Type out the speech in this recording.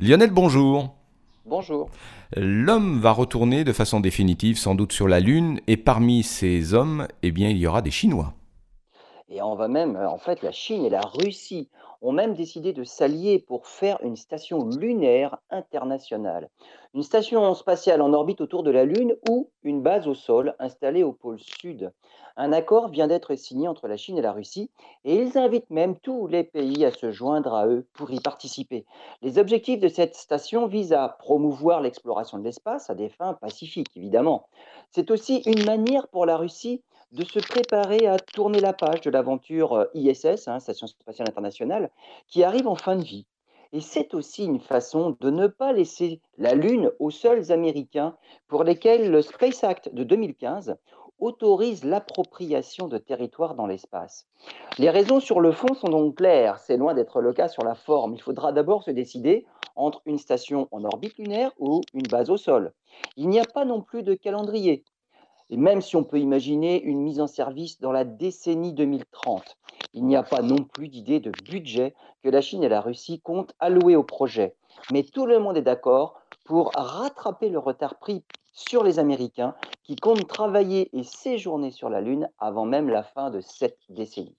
Lionel, bonjour. Bonjour. L'homme va retourner de façon définitive sans doute sur la Lune et parmi ces hommes, eh bien, il y aura des Chinois. Et on va même, euh, en fait, la Chine et la Russie ont même décidé de s'allier pour faire une station lunaire internationale. Une station spatiale en orbite autour de la Lune ou une base au sol installée au pôle sud. Un accord vient d'être signé entre la Chine et la Russie et ils invitent même tous les pays à se joindre à eux pour y participer. Les objectifs de cette station visent à promouvoir l'exploration de l'espace à des fins pacifiques, évidemment. C'est aussi une manière pour la Russie de se préparer à tourner la page de l'aventure euh, ISS, hein, Station spatiale internationale, qui arrive en fin de vie. Et c'est aussi une façon de ne pas laisser la Lune aux seuls Américains pour lesquels le Space Act de 2015 autorise l'appropriation de territoires dans l'espace. Les raisons sur le fond sont donc claires, c'est loin d'être le cas sur la forme. Il faudra d'abord se décider entre une station en orbite lunaire ou une base au sol. Il n'y a pas non plus de calendrier. Et même si on peut imaginer une mise en service dans la décennie 2030, il n'y a pas non plus d'idée de budget que la Chine et la Russie comptent allouer au projet. Mais tout le monde est d'accord pour rattraper le retard pris sur les Américains qui comptent travailler et séjourner sur la Lune avant même la fin de cette décennie.